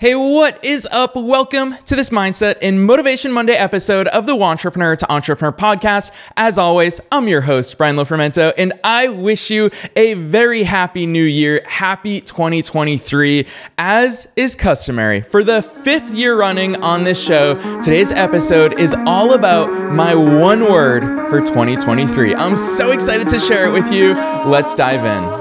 Hey, what is up? Welcome to this Mindset and Motivation Monday episode of the Entrepreneur to Entrepreneur podcast. As always, I'm your host, Brian Lofermento, and I wish you a very happy new year. Happy 2023. As is customary, for the fifth year running on this show, today's episode is all about my one word for 2023. I'm so excited to share it with you. Let's dive in.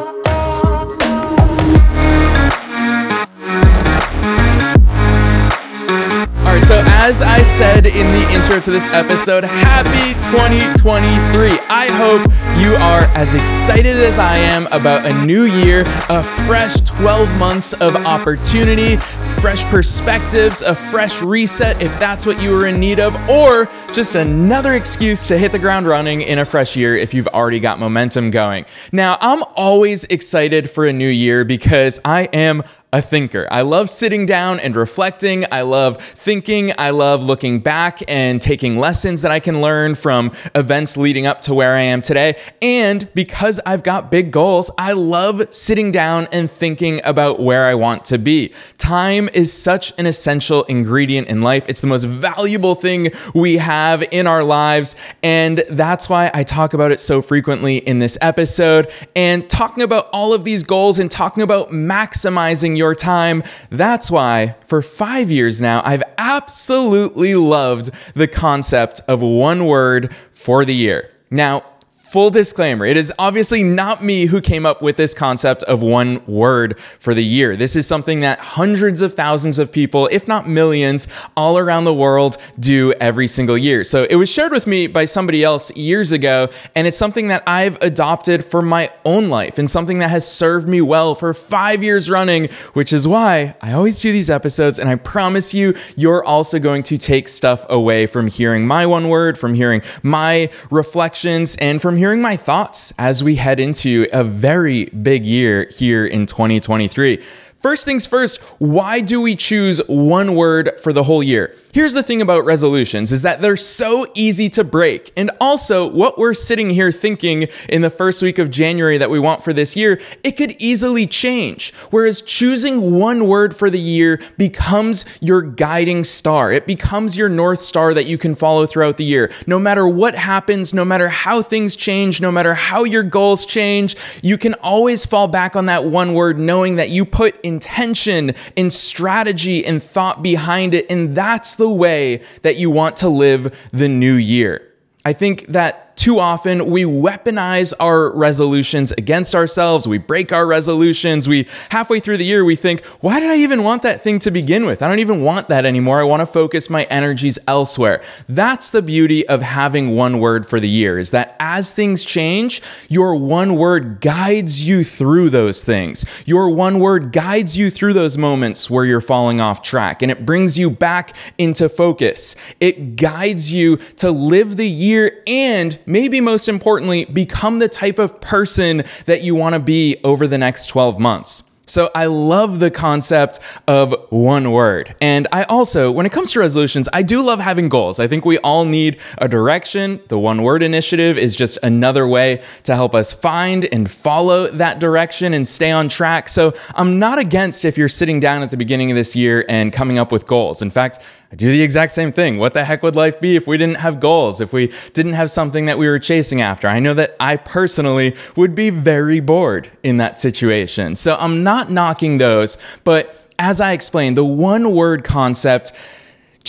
As I said in the intro to this episode, happy 2023. I hope you are as excited as I am about a new year, a fresh 12 months of opportunity, fresh perspectives, a fresh reset if that's what you were in need of, or just another excuse to hit the ground running in a fresh year if you've already got momentum going. Now, I'm always excited for a new year because I am a thinker. I love sitting down and reflecting. I love thinking. I love looking back and taking lessons that I can learn from events leading up to where I am today. And because I've got big goals, I love sitting down and thinking about where I want to be. Time is such an essential ingredient in life. It's the most valuable thing we have in our lives. And that's why I talk about it so frequently in this episode. And talking about all of these goals and talking about maximizing your time. That's why for five years now, I've absolutely loved the concept of one word for the year. Now, Full disclaimer, it is obviously not me who came up with this concept of one word for the year. This is something that hundreds of thousands of people, if not millions, all around the world do every single year. So it was shared with me by somebody else years ago, and it's something that I've adopted for my own life and something that has served me well for five years running, which is why I always do these episodes. And I promise you, you're also going to take stuff away from hearing my one word, from hearing my reflections, and from hearing my thoughts as we head into a very big year here in 2023. First things first, why do we choose one word for the whole year? Here's the thing about resolutions is that they're so easy to break. And also, what we're sitting here thinking in the first week of January that we want for this year, it could easily change. Whereas choosing one word for the year becomes your guiding star. It becomes your north star that you can follow throughout the year. No matter what happens, no matter how things change, no matter how your goals change, you can always fall back on that one word knowing that you put intention and strategy and thought behind it and that's the way that you want to live the new year. I think that too often we weaponize our resolutions against ourselves. We break our resolutions. We halfway through the year we think, "Why did I even want that thing to begin with? I don't even want that anymore. I want to focus my energies elsewhere." That's the beauty of having one word for the year is that as things change, your one word guides you through those things. Your one word guides you through those moments where you're falling off track and it brings you back into focus. It guides you to live the year and maybe most importantly, become the type of person that you want to be over the next 12 months. So I love the concept of one word. And I also, when it comes to resolutions, I do love having goals. I think we all need a direction. The one word initiative is just another way to help us find and follow that direction and stay on track. So I'm not against if you're sitting down at the beginning of this year and coming up with goals. In fact, I do the exact same thing. What the heck would life be if we didn't have goals, if we didn't have something that we were chasing after? I know that I personally would be very bored in that situation. So I'm not knocking those, but as I explained, the one word concept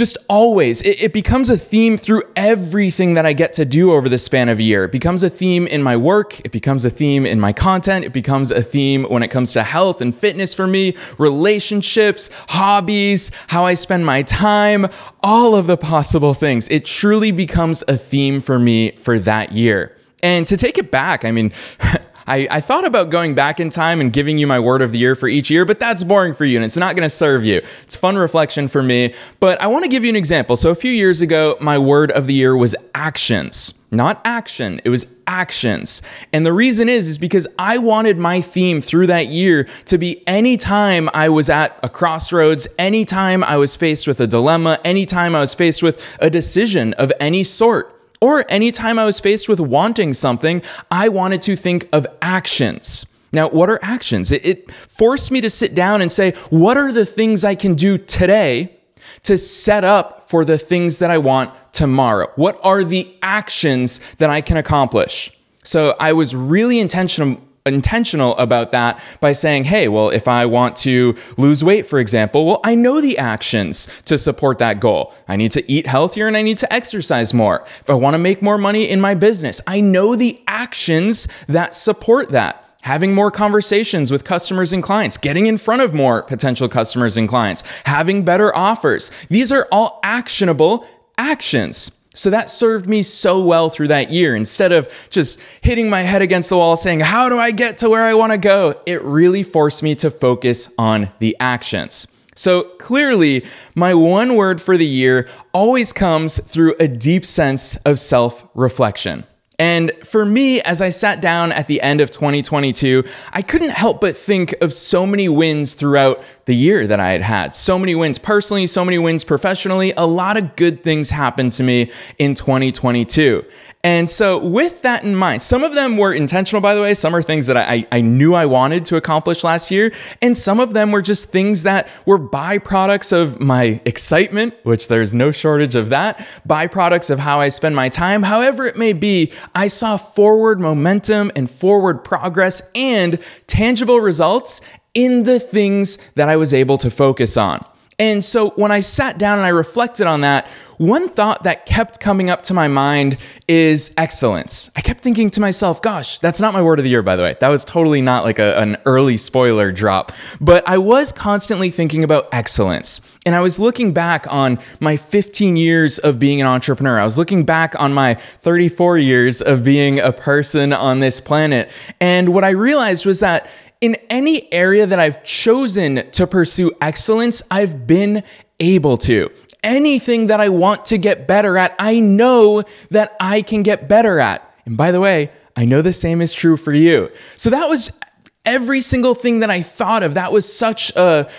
just always it, it, becomes a theme through everything that i get to do over the span of a year. It becomes a theme in my work it becomes a theme in my content it becomes a theme when it comes to health and fitness for me relationships hobbies how i spend my time all of the possible things. It truly becomes a theme for me for that year. And to take it back i mean I, I thought about going back in time and giving you my word of the year for each year, but that's boring for you and it's not going to serve you. It's fun reflection for me, but I want to give you an example. So a few years ago, my word of the year was actions not action. It was actions. And the reason is is because I wanted my theme through that year to be anytime I was at a crossroads, anytime I was faced with a dilemma, anytime I was faced with a decision of any sort. Or anytime I was faced with wanting something, I wanted to think of actions. Now, what are actions? It, it, forced me to sit down and say, what are the things I can do today to set up for the things that I want tomorrow? What are the actions that I can accomplish? So I was really intentional intentional about that by saying, hey, well, if I want to lose weight, for example, well, I know the actions to support that goal. I need to eat healthier and I need to exercise more. If I want to make more money in my business, I know the actions that support that having more conversations with customers and clients, getting in front of more potential customers and clients, having better offers. These are all actionable actions. So that served me so well through that year. Instead of just hitting my head against the wall saying, How do I get to where I want to go? It really forced me to focus on the actions. So clearly, my one word for the year always comes through a deep sense of self reflection. And for me, as I sat down at the end of 2022, I couldn't help but think of so many wins throughout the year that I had had. So many wins personally, so many wins professionally. A lot of good things happened to me in 2022. And so, with that in mind, some of them were intentional, by the way. Some are things that I, I knew I wanted to accomplish last year. And some of them were just things that were byproducts of my excitement, which there's no shortage of that, byproducts of how I spend my time. However, it may be, I saw forward momentum and forward progress and tangible results in the things that I was able to focus on. And so when I sat down and I reflected on that, one thought that kept coming up to my mind is excellence. I kept thinking to myself, gosh, that's not my word of the year, by the way. That was totally not like a, an early spoiler drop. But I was constantly thinking about excellence. And I was looking back on my 15 years of being an entrepreneur. I was looking back on my 34 years of being a person on this planet. And what I realized was that in any area that I've chosen to pursue excellence, I've been able to. Anything that I want to get better at, I know that I can get better at. And by the way, I know the same is true for you. So that was every single thing that I thought of. That was such a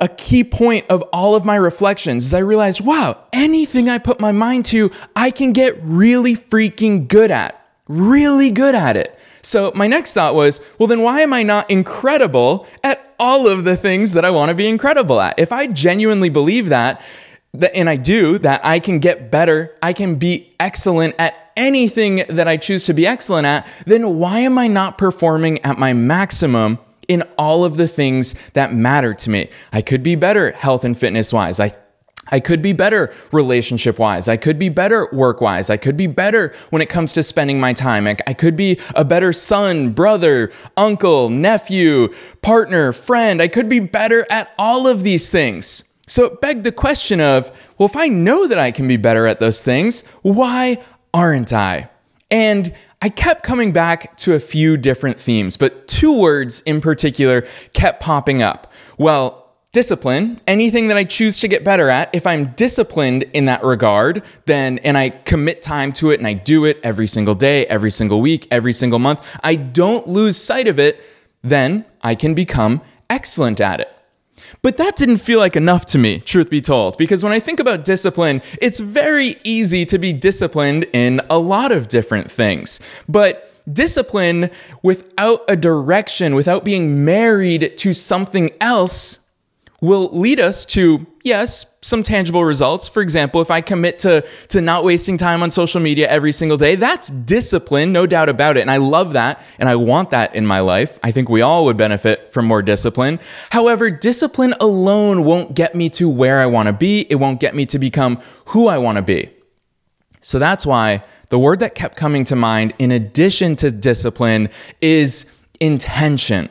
a key point of all of my reflections is I realized, wow, anything I put my mind to, I can get really freaking good at. Really good at it. So my next thought was, well, then why am I not incredible at all of the things that I want to be incredible at? If I genuinely believe that, that, and I do, that I can get better, I can be excellent at anything that I choose to be excellent at, then why am I not performing at my maximum in all of the things that matter to me? I could be better health and fitness wise. I I could be better relationship wise. I could be better work wise. I could be better when it comes to spending my time. I, could be a better son, brother, uncle, nephew, partner, friend. I could be better at all of these things. So it begged the question of well, if I know that I can be better at those things, why aren't I? And I kept coming back to a few different themes, but two words in particular kept popping up. Well, discipline, anything that I choose to get better at, if I'm disciplined in that regard, then and I commit time to it and I do it every single day, every single week, every single month, I don't lose sight of it, then I can become excellent at it. But that didn't feel like enough to me, truth be told, because when I think about discipline, it's very easy to be disciplined in a lot of different things. But discipline without a direction, without being married to something else, will lead us to yes some tangible results. For example if i commit to to not wasting time on social media every single day that's discipline no doubt about it. And i love that and i want that in my life. I think we all would benefit from more discipline. However discipline alone won't get me to where i want to be. It won't get me to become who i want to be. So that's why the word that kept coming to mind in addition to discipline is intention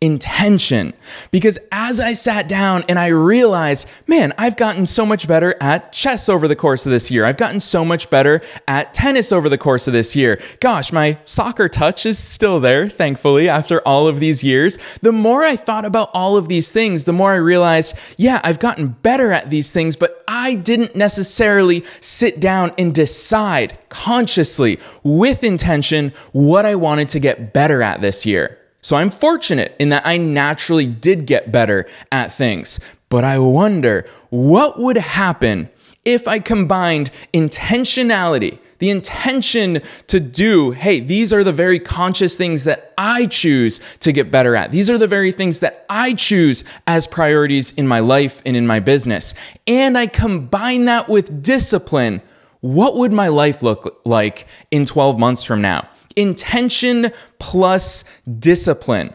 intention. Because as I sat down and I realized, man, I've gotten so much better at chess over the course of this year. I've gotten so much better at tennis over the course of this year. Gosh, my soccer touch is still there, thankfully, after all of these years. The more I thought about all of these things, the more I realized, yeah, I've gotten better at these things, but I didn't necessarily sit down and decide consciously with intention what I wanted to get better at this year. So I'm fortunate in that I naturally did get better at things. But I wonder what would happen if I combined intentionality, the intention to do, hey, these are the very conscious things that I choose to get better at. These are the very things that I choose as priorities in my life and in my business. And I combine that with discipline. What would my life look like in 12 months from now? Intention plus discipline.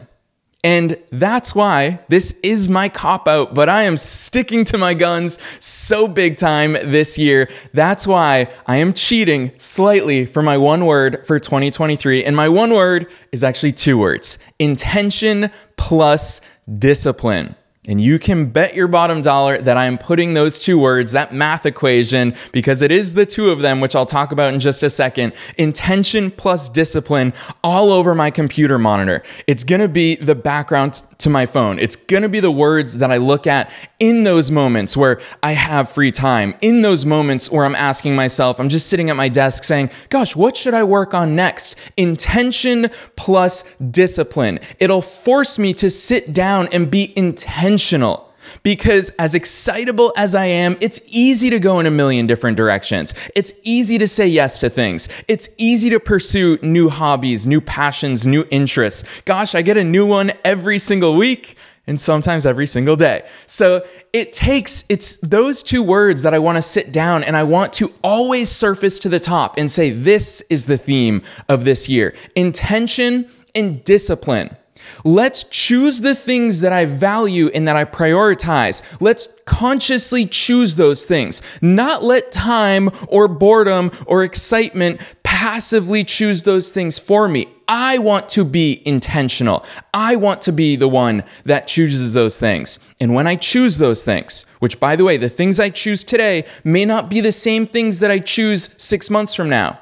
And that's why this is my cop out, but I am sticking to my guns so big time this year. That's why I am cheating slightly for my one word for 2023. And my one word is actually two words intention plus discipline. And you can bet your bottom dollar that I am putting those two words, that math equation, because it is the two of them, which I'll talk about in just a second, intention plus discipline all over my computer monitor. It's gonna be the background to my phone. It's gonna be the words that I look at in those moments where I have free time, in those moments where I'm asking myself, I'm just sitting at my desk saying, gosh, what should I work on next? Intention plus discipline. It'll force me to sit down and be intentional intentional because as excitable as I am, it's easy to go in a million different directions. It's easy to say yes to things. It's easy to pursue new hobbies, new passions, new interests. Gosh, I get a new one every single week and sometimes every single day. So it takes, it's those two words that I want to sit down and I want to always surface to the top and say, this is the theme of this year intention and discipline. Let's choose the things that I value and that I prioritize. Let's consciously choose those things, not let time or boredom or excitement passively choose those things for me. I want to be intentional. I want to be the one that chooses those things. And when I choose those things, which by the way, the things I choose today may not be the same things that I choose six months from now,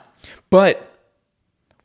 but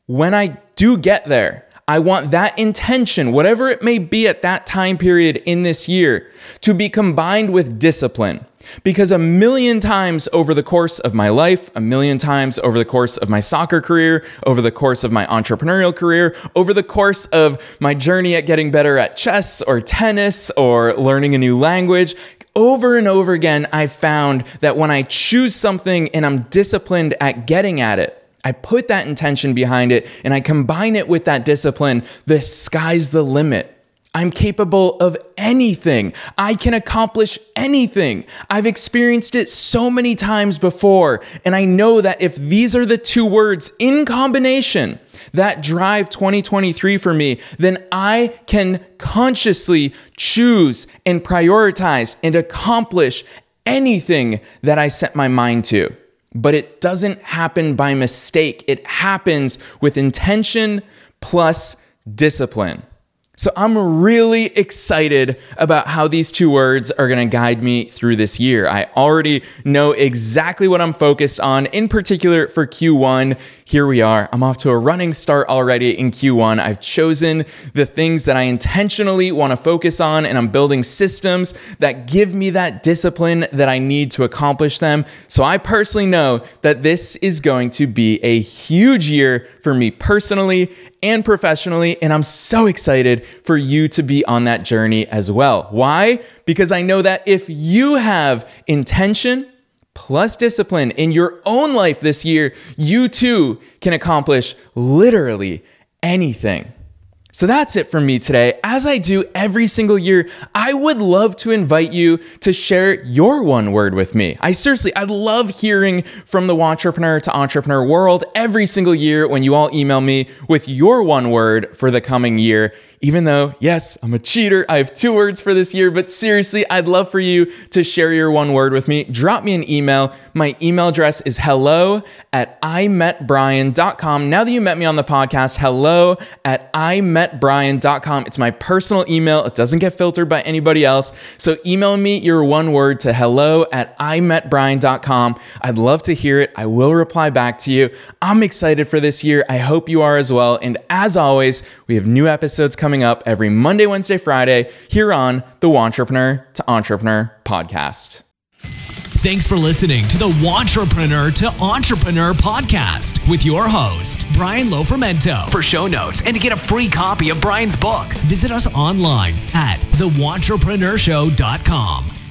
when I do get there, I want that intention, whatever it may be at that time period in this year, to be combined with discipline. Because a million times over the course of my life, a million times over the course of my soccer career, over the course of my entrepreneurial career, over the course of my journey at getting better at chess or tennis or learning a new language, over and over again, I've found that when I choose something and I'm disciplined at getting at it, I put that intention behind it and I combine it with that discipline, the sky's the limit. I'm capable of anything. I can accomplish anything. I've experienced it so many times before. And I know that if these are the two words in combination that drive 2023 for me, then I can consciously choose and prioritize and accomplish anything that I set my mind to but it doesn't happen by mistake. It happens with intention plus discipline. So I'm really excited about how these two words are going to guide me through this year. I already know exactly what I'm focused on, in particular for Q1. Here we are. I'm off to a running start already in Q1. I've chosen the things that I intentionally want to focus on, and I'm building systems that give me that discipline that I need to accomplish them. So I personally know that this is going to be a huge year for me personally and professionally. And I'm so excited for you to be on that journey as well. Why? Because I know that if you have intention, plus discipline in your own life this year, you too can accomplish literally anything. So that's it from me today. As I do every single year, I would love to invite you to share your one word with me. I seriously, I love hearing from the entrepreneur to entrepreneur world every single year when you all email me with your one word for the coming year even though, yes, I'm a cheater, I have two words for this year, but seriously, I'd love for you to share your one word with me. Drop me an email. My email address is hello at imetbrian.com. Now that you met me on the podcast, hello at imetbrian.com. It's my personal email, it doesn't get filtered by anybody else. So email me your one word to hello at imetbrian.com. I'd love to hear it. I will reply back to you. I'm excited for this year. I hope you are as well. And as always, we have new episodes coming coming up every Monday, Wednesday, Friday here on the Entrepreneur to Entrepreneur podcast. Thanks for listening to the Entrepreneur to Entrepreneur podcast with your host, Brian Lofermento. For show notes and to get a free copy of Brian's book, visit us online at thewantrepreneurShow.com.